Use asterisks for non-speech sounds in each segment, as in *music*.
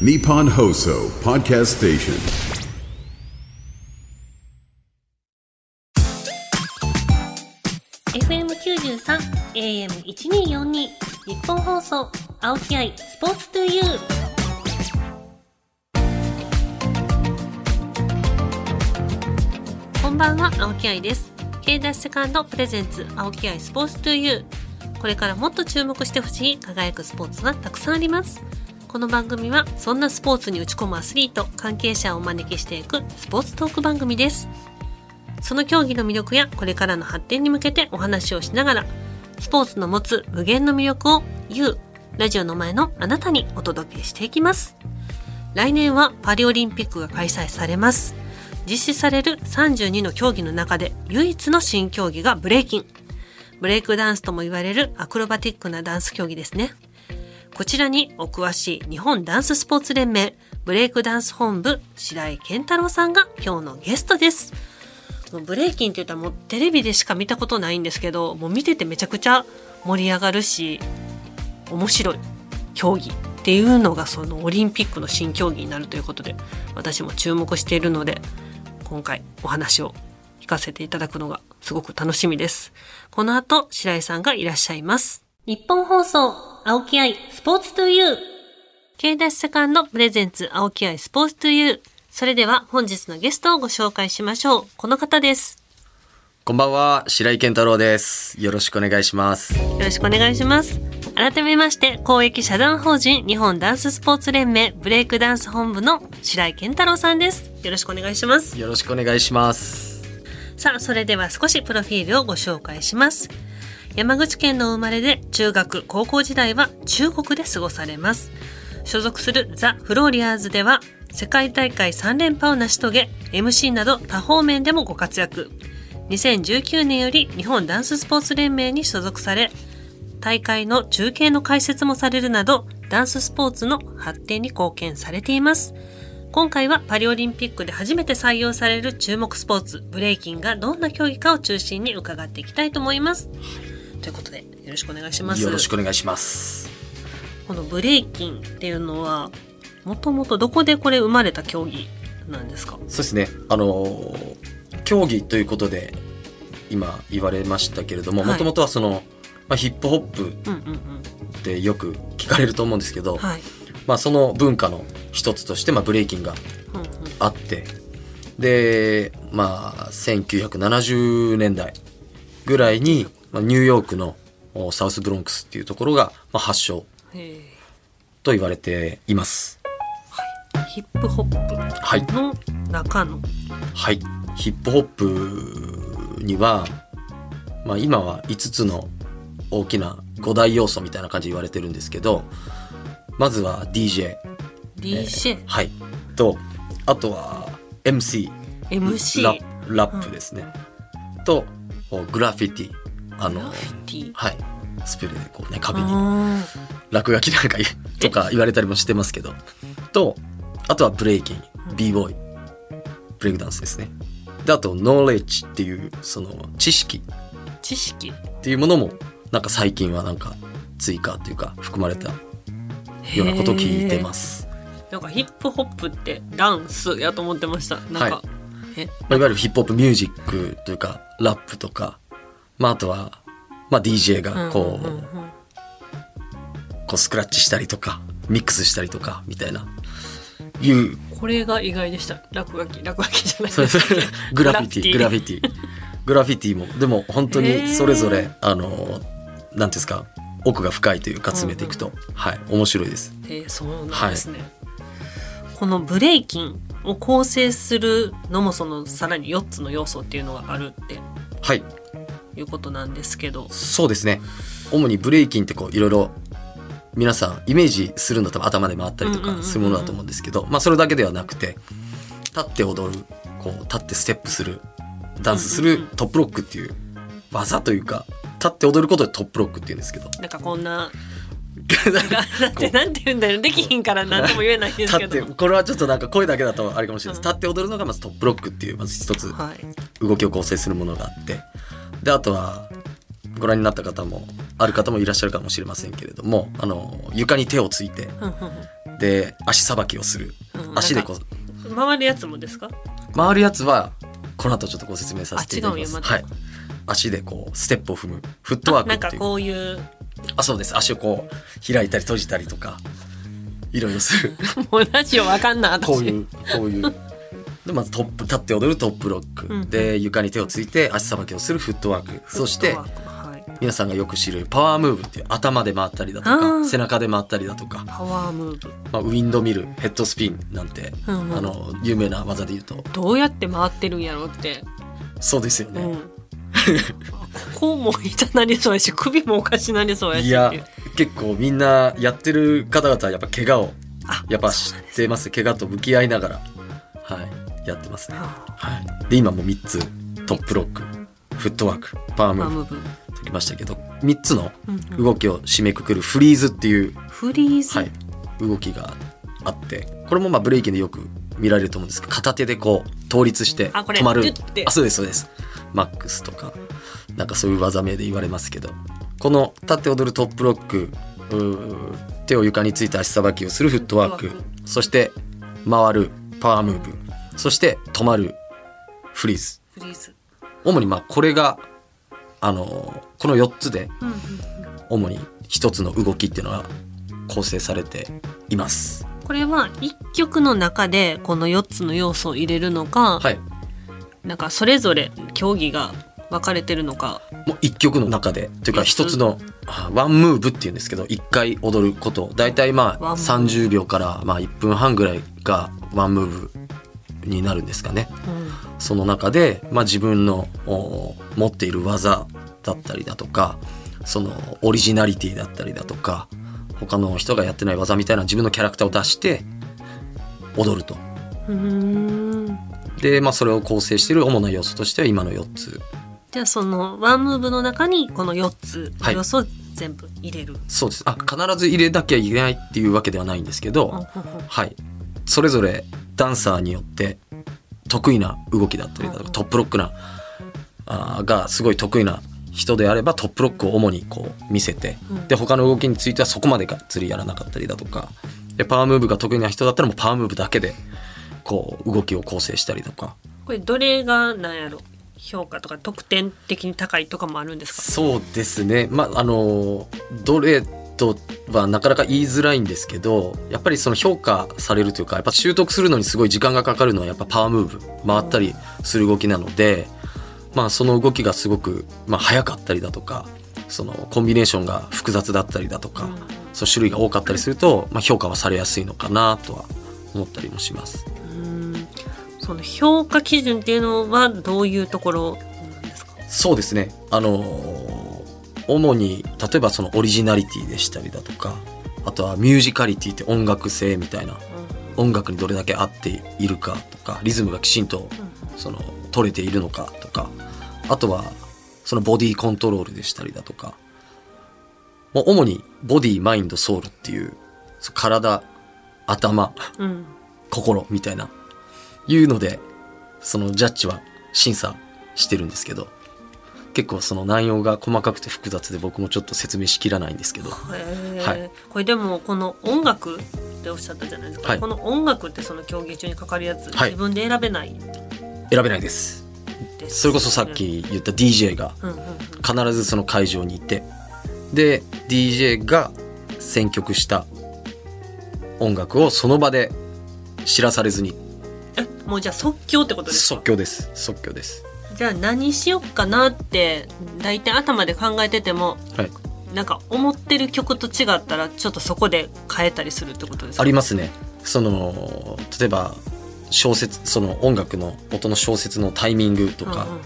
Nippon Hoso Podcast Station. 93 AM1242 日本放送青木愛スポーツトゥユー。こんばんは青木愛です。K ダッシュセカンドプレゼンツ青木愛スポーツトゥユー。これからもっと注目してほしい輝くスポーツがたくさんあります。この番組はそんなスポーツに打ち込むアスリート関係者をお招きしていくスポーツトーク番組ですその競技の魅力やこれからの発展に向けてお話をしながら、スポーツの持つ無限の魅力を You、ラジオの前のあなたにお届けしていきます。来年はパリオリンピックが開催されます。実施される32の競技の中で唯一の新競技がブレイキン。ブレイクダンスとも言われるアクロバティックなダンス競技ですね。こちらにお詳しい日本ダンススポーツ連盟ブレイクダンス本部白井健太郎さんが今日のゲストです。ブレイキンって言ったらもうテレビでしか見たことないんですけどもう見ててめちゃくちゃ盛り上がるし面白い競技っていうのがそのオリンピックの新競技になるということで私も注目しているので今回お話を聞かせていただくのがすごく楽しみですこの後白井さんがいらっしゃいます日本放送青木愛スポーツトゥユー K ダッシュセカンドプレゼンツ青木愛スポーツトゥユーそれでは本日のゲストをご紹介しましょう。この方です。こんばんは、白井健太郎です。よろしくお願いします。よろしくお願いします。改めまして、公益社団法人日本ダンススポーツ連盟ブレイクダンス本部の白井健太郎さんです。よろしくお願いします。よろしくお願いします。さあ、それでは少しプロフィールをご紹介します。山口県の生まれで中学、高校時代は中国で過ごされます。所属するザ・フローリアーズでは世界大会3連覇を成し遂げ、MC など多方面でもご活躍。2019年より日本ダンススポーツ連盟に所属され、大会の中継の解説もされるなど、ダンススポーツの発展に貢献されています。今回はパリオリンピックで初めて採用される注目スポーツ、ブレイキンがどんな競技かを中心に伺っていきたいと思います。ということで、よろしくお願いします。よろしくお願いします。このブレイキンっていうのは、もともとどこでこれ生まれた競技なんですか？そうですね。あのー競技ということで今言われましたけれども、はいもともとはその、まあ、ヒップホップうんうんうん。ってよく聞かれると思うんですけど、はい。まあその文化の一つとして、まあ、ブレイキンがうんうん。あって、で、まあ1970年代ぐらいに、まあ、ニューヨークのおサウスブロンクスっていうところが、まあ、発祥へと言われています。ーヒップホッはいプ。の中の？はい。ヒップホップには、まあ今は5つの大きな5大要素みたいな感じで言われてるんですけど、まずは DJ。DJ、はい。と、あとは MC。MC ララップですね。と、おグラフィティ。あの。はい。スペルでこうね、壁にあ落書きなんかとか言われたりもしてますけど。と、あとはブレイキン、b ボーイ、ブレイクダンスですね。で、あと、ノーレッジっていう、その、知識ー知識？っていうものも、なんか最近はなんか追加っていうか含まれたようなことを聞いてます。なんかヒップホップってダンスやと思ってました。なんか、はえ、まあ、いわゆるヒップホップミュージックというか、ラップとか、まあ、あとは、まあ、DJ がこう、うんうんうん。こうスクラッチしたりとか、ミックスしたりとか、みたいな、いう。これが意外でした。落書き、落書きじゃない。です。*laughs* グラフィティ、グラフィィ。ティ。グラフィティも、でも本当にそれぞれ、あの、なんていうんですか、奥が深いというか詰めていくと、はい、面白いです。えーそうなんですね。このブレイキンを構成するのもそのさらに4つの要素っていうのがあるって。はい、いうことなんですけど。そうですね。主にブレイキンってこう、いろいろ、皆さんイメージするの多分頭で回ったりとうんうんうんうんかするものだと思うんですけど、まあそれだけではなくて、立って踊る、こう、立ってステップする、ダンスするうんうんうんトップロックっていう技というか、立って踊ることでトップロックっていうんですけど、なんかこんな、だってなんて言うんだよ。できひんからなんとも言えないんですけど。これはちょっとなんか声だけだとあれかもしれないです、立って踊るのがまずトップロックっていうまず一つはい。動きを構成するものがあってであとはご覧になった方もある方もいらっしゃるかもしれませんけれどもあの床に手をついてで足さばきをする。うん足でこう回るやつもですか？回るやつはこの後ちょっとご説明させていただきます。また。はい。足でこうステップを踏む。フットワークなんかっていう。こういう。あそうです。足をこう開いたり閉じたりとかいろいろする。*laughs* もうラジオわかんなこういうこういうでまずトップ立って踊るトップロック、うんで床に手をついて足さばきをするフットワーク。そしてはい。皆さんがよく知るパワームーブっていう頭で回ったりだとあかー。背中で回ったりだとか、パワームーブ。まあ、ウィンドミルヘッドスピンなんて、うんうん。あの有名な技で言うと。どうやって回ってるんやろうって。そうですよね、うん。*laughs* ここも痛なりそうやし首もおかしなりそうやしいや結構みんなやってる方々はやっぱ怪我をあやっぱ知ってます。怪我と向き合いながら。はいやってますね、あはい、で今も3つトップロックフットワークパワームーブ。ときましたけど3つの動きを締めくくるフリーズっていう、フリーズ、はい、動きがあってこれもまあブレイキンでよく見られると思うんですけど片手でこう倒立して止まる。あそうですそうです。マックスとかなんかそういう技名で言われますけどこの立って踊るトップロック手を床について足さばきをするフットワークそして回るパワームーブそして止まる。フリーズ。フリーズ、主にまあこれがあのこの4つで主に一つの動きっていうのは構成されています。これは一曲の中でこの4つの要素を入れるのか、はい。なんかそれぞれ競技が分かれてるのか。もう一曲の中で。というか一つ。のあワンムーブっていうんですけど一回踊ること。大体まあワンムーブ。30秒からまあ1分半ぐらいがワンムーブになるんですかね。うんその中で、まあ、自分のお持っている技だったりだとかそのオリジナリティだったりだとか他の人がやってない技みたいな自分のキャラクターを出して踊ると。で、まあ、それを構成している主な要素としては今の4つ。じゃあそのワンムーブの中にこの4つはい。要素を全部入れる、そうです。あ必ず入れなきゃいけないっていうわけではないんですけど、はい。それぞれダンサーによって得意な動きだったりだとかトップロックなあーがすごい得意な人であればトップロックを主にこう見せて、うん。で他の動きについてはそこまでがっつりやらなかったりだとかでパワームーブが得意な人だったらもうパワームーブだけでこう動きを構成したりとか。これどれがなんやろ？評価とか得点的に高いとかもあるんですか？そうですね。まああのどれとはなかなか言いづらいんですけどやっぱりその評価されるというかやっぱ習得するのにすごい時間がかかるのはやっぱパワームーブ回ったりする動きなので、まあその動きがすごく、まあ、早かったりだとかそのコンビネーションが複雑だったりだとか、うんそう種類が多かったりすると、まあ、評価はされやすいのかなとは思ったりもします。うんその評価基準っていうのはどういうところなんですか？そうですね。あのー主に例えばそのオリジナリティでしたりだとか、あとはミュージカリティって音楽性みたいな音楽にどれだけ合っているかとか、リズムがきちんとその取れているのかとか、あとはそのボディコントロールでしたりだとか、もう主にボディ、マインド、ソウルっていう体、頭、うんうん。心みたいないうのでそのジャッジは審査してるんですけど結構その内容が細かくて複雑で僕もちょっと説明しきらないんですけど。はい。これでもこの音楽っておっしゃったじゃないですか、はい。この音楽ってその競技中にかかるやつ、はい。自分で選べない？選べないです。ですそれこそさっき言った DJ が必ずその会場にいてで DJ が選曲した音楽をその場で知らされずに。えもうじゃあ即興ってことですか？即興です。即興ですじゃあ何しよっかなって大体頭で考えててもはい。なんか思ってる曲と違ったらちょっとそこで変えたりするってことですか？ありますね。その例えば小説その音楽の音の小説のタイミングとか、うんうんうん。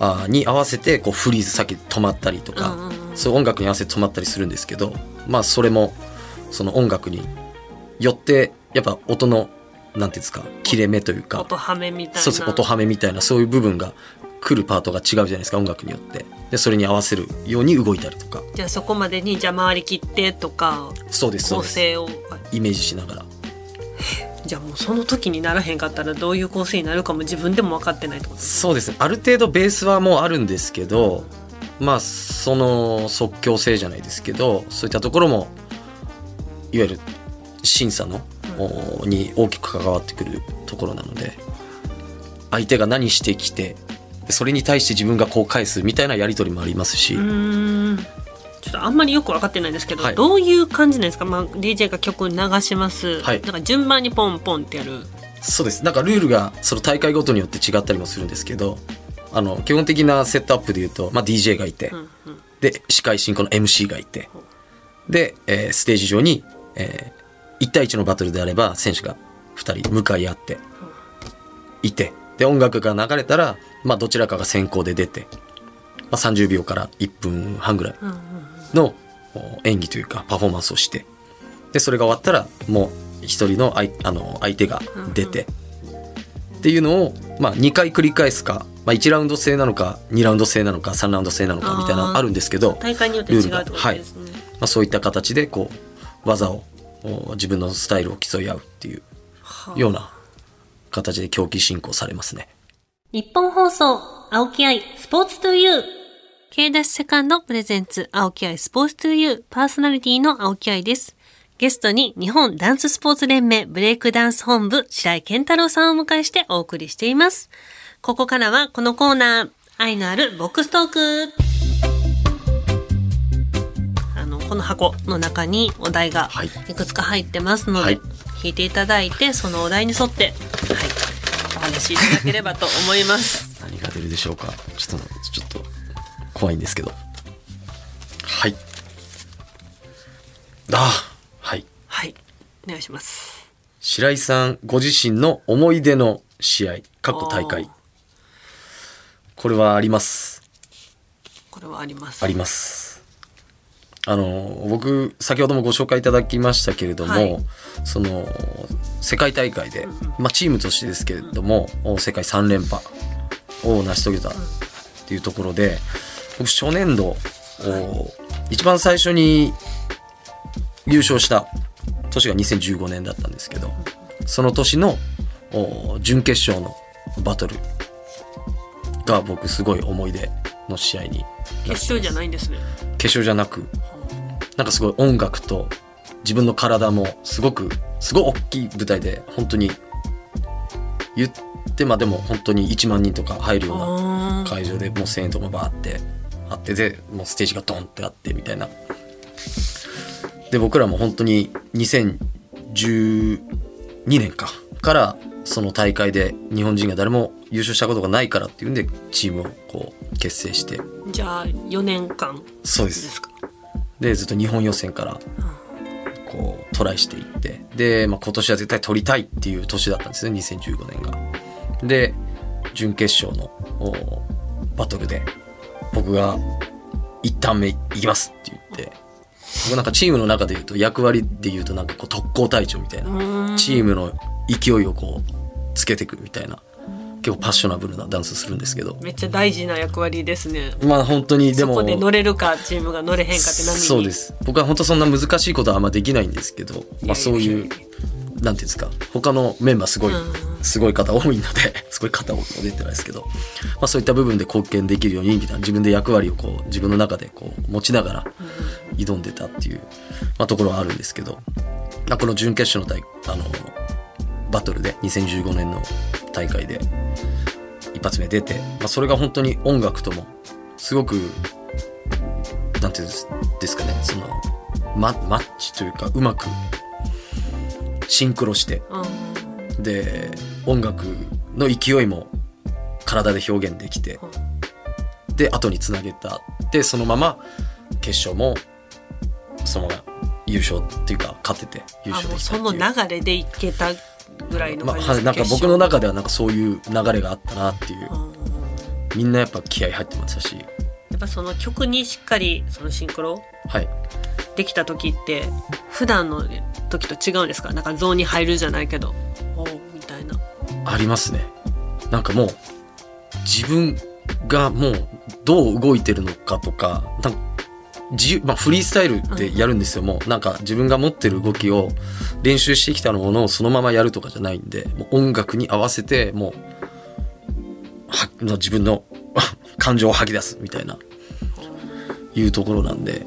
あーに合わせてこうフリーズ先止まったりとか、うんうんうん。そういう音楽に合わせて止まったりするんですけどまあそれもその音楽によってやっぱ音のなんていうんですか切れ目というか。音はめみたいな。そうです。音はめみたいなそういう部分が来るパートが違うじゃないですか音楽によって。でそれに合わせるように動いたりとか。じゃあそこまでにじゃあ回りきってとかそうです構成を。イメージしながら。*laughs* じゃあもうその時にならへんかったらどういう構成になるかも自分でも分かってないってこと？ですそうです。ねある程度ベースはもうあるんですけどまあその即興性じゃないですけどそういったところもいわゆる審査の、おに大きく関わってくるところなので相手が何してきてそれに対して自分がこう返すみたいなやり取りもありますし、ちょっとあんまりよく分かってないんですけど、はい。どういう感じなんですか、まあ、DJ が曲流します、はい。なんか順番にポンポンってやる。そうです。なんかルールがその大会ごとによって違ったりもするんですけどあの基本的なセットアップで言うと、まあ、DJ がいて、うんうん。で司会進行の MC がいてで、えーステージ上に、え1対1のバトルであれば選手が2人向かい合っていてで音楽が流れたら、まあ、どちらかが先行で出て、まあ、30秒から1分半ぐらいのお演技というかパフォーマンスをしてでそれが終わったらもう一人の相あの相手が出て、っていうのを、まあ、2回繰り返すか、まあ、1ラウンド制なのか2ラウンド制なのか3ラウンド制なのかみたいなのあるんですけど、大会によって違うってことですね、まあ、そういった形でこう技をお自分のスタイルを競い合うっていうはあような形で競技進行されますね。日本放送、青木愛、スポーツトゥユー。K ダッシュセカンドプレゼンツ、青木愛スポーツトゥユー。パーソナリティの青木愛です。ゲストに日本ダンススポーツ連盟ブレイクダンス本部白井健太郎さんをお迎えしてお送りしています。ここからはこのコーナー、愛のあるボックストーク。この箱の中にお題がはい。いくつか入ってますので、はい。引いていただいて、そのお題に沿って、はい、お話しいただければと思います。*laughs* 何が出るでしょうか。ちょっとちょっと怖いんですけど。はい。あはい。はい、お願いします。白井さんご自身の思い出の試合各大会。これはあります。これはあります。ありますあの僕先ほどもご紹介いただきましたけれども、はい。その世界大会で、まあ、チームとしてですけれども、世界3連覇を成し遂げたっていうところで僕初年度、お一番最初に優勝した年が2015年だったんですけどその年のお準決勝のバトルが僕すごい思い出の試合に決勝じゃないんですね。決勝じゃなくなんかすごい音楽と自分の体もすごくすごい大きい舞台で本当に言ってまあでも本当に1万人とか入るような会場でもう1000円とかバーってあってでもうステージがドンってあってみたいな。で僕らも本当に2012年かからその大会で日本人が誰も優勝したことがないからっていうんでチームをこう結成して。じゃあ4年間。そうでです。すか。でずっと日本予選からこうトライしていって。で、まあ、今年は絶対取りたいっていう年だったんですね2015年が。で準決勝のおバトルで僕が一旦目いきますって言って。僕なんかチームの中で言うと役割で言うとなんかこう特攻隊長みたいなチームの勢いをこうつけていくみたいな結構パッショナブルなダンスするんですけど。めっちゃ大事な役割ですね。まあ本当にでも。そこで乗れるかチームが乗れへんかって波に？そうです。僕は本当そんな難しいことはあんまできないんですけど、まあ、そういうなんていうんですか。他のメンバーすごいうん。すごい方多いので。*laughs* すごい方も出てないですけど、まあ、そういった部分で貢献できるように自分で役割をこう自分の中でこう持ちながら挑んでたっていう、まあ、ところはあるんですけど、まあ、この準決勝の大あのバトルで2015年の大会で一発目出て、まあ、それが本当に音楽ともすごくなんていうんですかねそのママッチというかうまくシンクロしてうん。で音楽の勢いも体で表現できてで後につなげた。でそのまま決勝もそのまま優勝っていうか勝てて優あ勝できたっていう。の流れでいけたぐらいのまあ、感じですはなんか僕の中ではなんかそういう流れがあったなっていう。うんみんなやっぱ気合入ってましたし。やっぱその曲にしっかりそのシンクロはい。できた時って普段の時と違うんですか？なんかゾーンに入るじゃないけどおうみたいな。ありますね。なんかもう自分がもうどう動いてるのかとかなんか自由、まあ、フリースタイルでやるんですよ、もうなんか自分が持ってる動きを練習してきたものをそのままやるとかじゃないんでもう音楽に合わせてもうは自分の *laughs* 感情を吐き出すみたいないうところなんで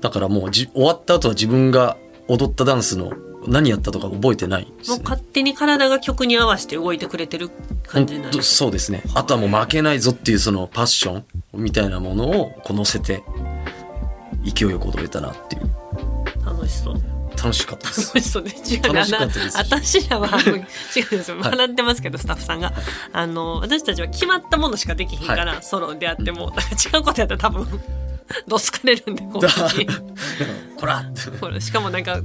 だからもうじ終わった後は自分が踊ったダンスの何やったとか覚えてないね。もう勝手に体が曲に合わせて動いてくれてる感じなんですそうですね。あとはもう負けないぞっていうそのパッションみたいなものをこう乗せて勢いよく踊れたなっていう。楽しそう。楽しかったです。楽しそうね。違うね。楽しかったです。私らは *laughs* 違うんですよ。はい。笑ってますけどスタッフさんが。あの私たちは決まったものしかできひんから、ソロであってもなんか違うことやったら多分どつかれるんでこう *laughs* こらしかもなんか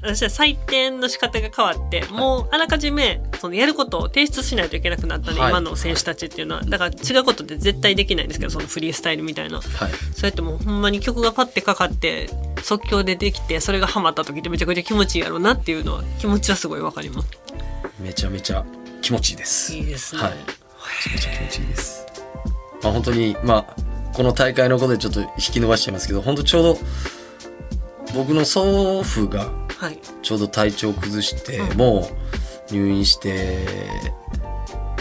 私は採点の仕方が変わってもうあらかじめそのやることを提出しないといけなくなったんで、はい今の選手たちっていうのはだから違うことって絶対できないんですけどそのフリースタイルみたいなはい。そうやってもうほんまに曲がパッてかかって即興でできてそれがハマった時ってめちゃくちゃ気持ちいいやろうなっていうのは気持ちはすごいわかりますめちゃめちゃ気持ちいいです。いいですね、はい。めちゃめちゃ気持ちいいです。まあ本当に、まあ、この大会のことでちょっと引き伸ばしちゃいますけど、本当ちょうど、僕の祖父がはい。ちょうど体調崩して、うん。もう入院して、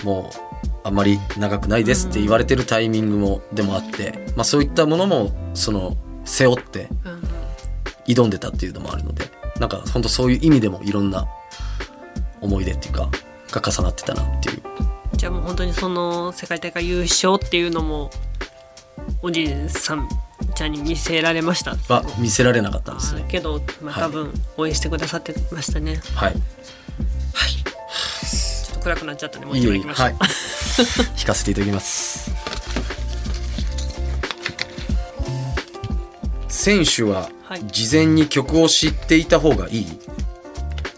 もうあんまり長くないですって言われてるタイミングも、でもあって、まあそういったものも、その、背負って挑んでたっていうのもあるので、なんか本当そういう意味でもいろんな思い出っていうか、が重なってたなっていう。じゃあもう本当にその世界大会優勝っていうのもおじいさんちゃんに見せられました。は見せられなかったんですね。けど、まあ、はい。多分応援してくださってましたね、はい。ちょっと暗くなっちゃったんでもう一枚いきましょう、はい。*laughs* 弾かせていただきます。選手ははい。事前に曲を知っていた方がいい、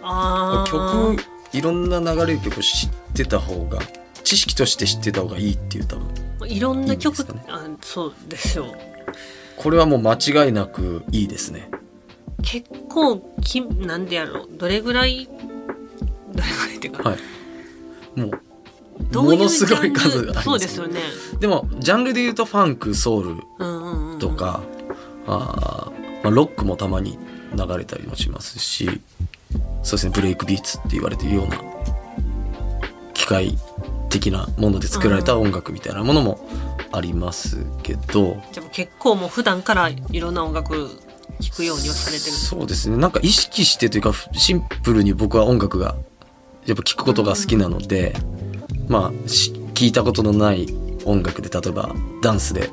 あー。曲いろんな流れる曲を知ってた方が知識として知ってた方がいいっていう多分。いろんな曲いいね。あそうですよこれはもう間違いなくいいですね。結構きなんでやろう。どれぐらいどれぐらいっていうか、はい。もうものすごい数があります。そうですよね。でもジャンルで言うとファンクソウルうんうんうん。とか、あーまあ、ロックもたまに流れたりもしますしそうですねブレイクビーツって言われているような機械的なもので作られた音楽みたいなものもありますけど、じゃあもう結構もう普段からいろんな音楽聴くようにはされてる。そうですね。なんか意識してというかシンプルに僕は音楽がやっぱ聴くことが好きなので、まあし聞いたことのない音楽で例えばダンスで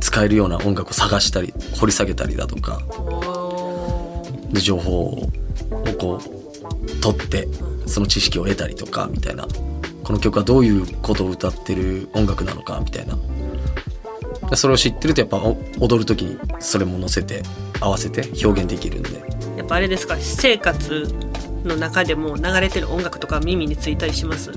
使えるような音楽を探したり掘り下げたりだとかで情報をこう取ってその知識を得たりとかみたいなこの曲はどういうことを歌ってる音楽なのかみたいな。それを知ってるとやっぱ踊る時にそれも乗せて合わせて表現できるんで。やっぱあれですか？私生活の中でも流れてる音楽とか耳についたりします？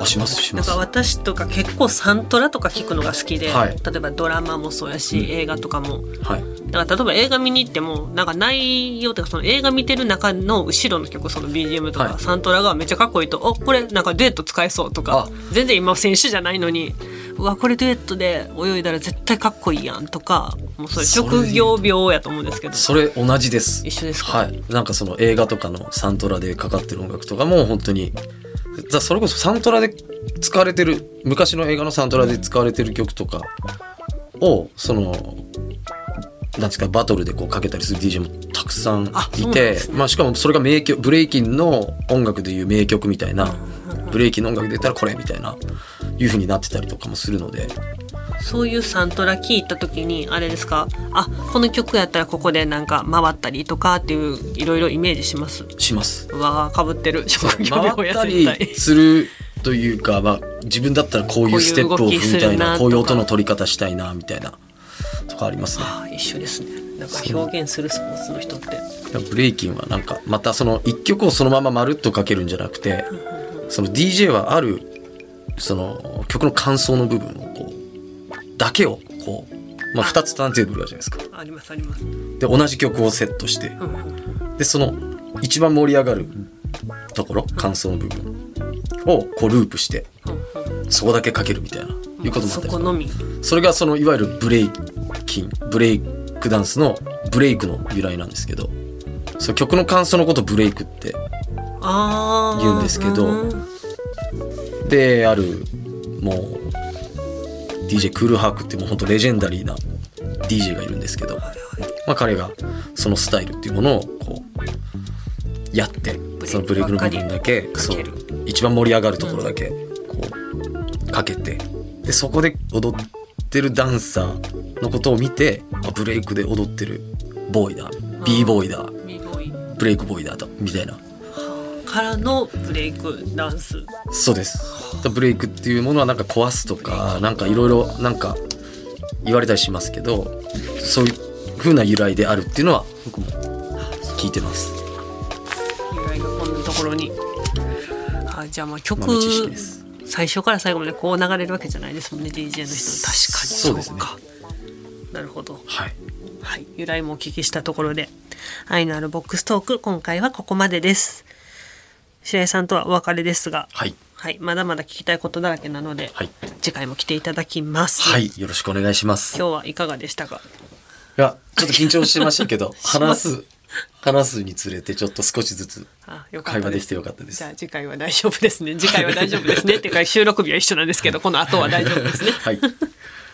あしますしなんますか私とか結構サントラとか聞くのが好きで、はい。例えばドラマもそうやし、映画とかも。はい。だから例えば映画見に行ってもなんか内容とかその映画見てる中の後ろの曲その BGM とか、はい。サントラがめっちゃかっこいいと「おこれなんかデュエット使えそう」とかあ。全然今選手じゃないのに「うわこれデュエットで泳いだら絶対かっこいいやん」とかもうそれ職業病やと思うんですけど。それ同じです。一緒ですか？はい。なんかその映画とかのサントラでかかってる音楽とかも本当にだそれこそサントラで使われてる昔の映画のサントラで使われてる曲とかをそのなんですかバトルでこうかけたりする DJ もたくさんいて、ねまあ、しかもそれが名曲ブレイキンの音楽でいう名曲みたいな、ブレイキンの音楽で言ったらこれみたいないう風になってたりとかもするのでそういうサントラ聞いた時にあれですか？あこの曲やったらここでなんか回ったりとかっていういろいろイメージします？します。うわーかぶってる。職業回ったりするというか、まあ、自分だったらこういうステップを踏みたいなこういう音の取り方したいなみたいなとかありますね。あー一緒ですね。なんか表現するスポーツの人って。ブレイキンはなんかまたその一曲をそのまままるっとかけるんじゃなくてその DJ はあるその曲の感想の部分をだけをこう、まあ、2つターンテーブルあるじゃないですか。ありますあります。で同じ曲をセットして。でその一番盛り上がるところ感想の部分をこうループしてそこだけかけるみたいないうこともあったりそこのみ。それがそのいわゆるブレイキンブレイクダンスのブレイクの由来なんですけどそう曲の感想のことをブレイクって言うんですけどうん。であるもう DJ クールハークってもう本当レジェンダリーな DJ がいるんですけど、まあ、彼がそのスタイルっていうものをこうやってそのブレイクの部分だけそう一番盛り上がるところだけこうかけてでそこで踊ってるダンサーのことを見てあブレイクで踊ってるボーイだ b ボーイだブレイクボーイだとみたいなからのブレイクダンス。そうです。ブレイクっていうものはなんか壊すとかなんかいろいろなんか言われたりしますけどそういう風な由来であるっていうのは僕も聞いてます。由来がこんなところに。あじゃあまあ曲、最初から最後までこう流れるわけじゃないですもんね DJ の人確かに。そうですね。か。なるほど。はい。はい、由来もお聞きしたところで。愛のあるボックストーク今回はここまでです白井さんとはお別れですがはいはい、まだまだ聞きたいことだらけなので、はい次回も来ていただきます。はいよろしくお願いしますい今日はいかがでしたか？やちょっと緊張してましたけど *laughs* 話す話すにつれてちょっと少しずつ。会話ですきてよかったですじゃあ次回は大丈夫ですね。次回は大丈夫ですね。っていうか収録日は一緒なんですけど、この後は大丈夫ですね。*laughs* はい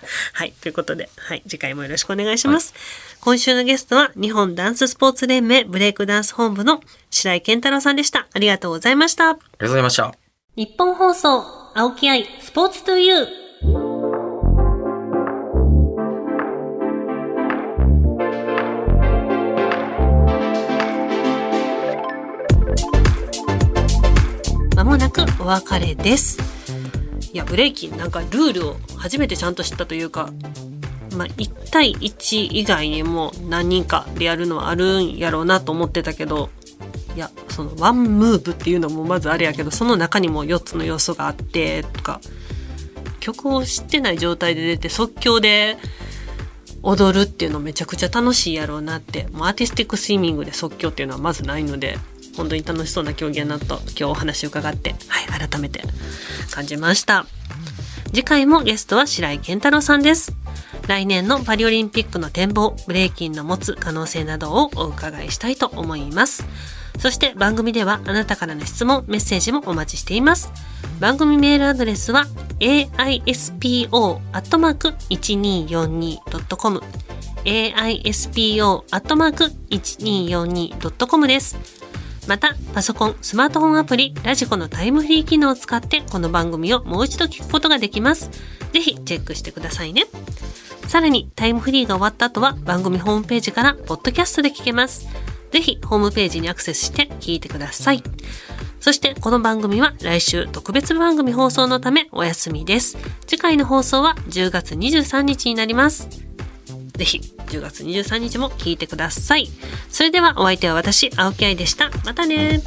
*laughs* はい。ということで、はい。次回もよろしくお願いします。今週のゲストは、日本ダンススポーツ連盟ブレイクダンス本部の白井健太郎さんでした。ありがとうございました。ありがとうございました日本放送、青木愛、スポーツトゥユー。まもなくお別れです。いや、ブレイキンなんかルールを初めてちゃんと知ったというか、まあ、1対1以外にも何人かでやるのはあるんやろうなと思ってたけど、いや、そのワンムーブっていうのもまずあれやけど、その中にも4つの要素があって、とか、曲を知ってない状態で出て即興で踊るっていうのめちゃくちゃ楽しいやろうなって、もうアーティスティックスイミングで即興っていうのはまずないので、本当に楽しそうな競技やなと今日お話伺って、はい、改めて感じました。次回もゲストは白井健太郎さんです。来年のパリオリンピックの展望、ブレイキンの持つ可能性などをお伺いしたいと思います。そして番組ではあなたからの質問、メッセージもお待ちしています。番組メールアドレスは aispo.1242.com aispo.1242.com です。また、パソコン、スマートフォンアプリ、ラジコのタイムフリー機能を使って、この番組をもう一度聞くことができます。ぜひ、チェックしてくださいね。さらに、タイムフリーが終わった後は、番組ホームページから、ポッドキャストで聞けます。ぜひ、ホームページにアクセスして聞いてください。そして、この番組は来週特別番組放送のためお休みです。次回の放送は10月23日になります。ぜひ、10月23日も聞いてください。それではお相手は私、青木愛でした。またね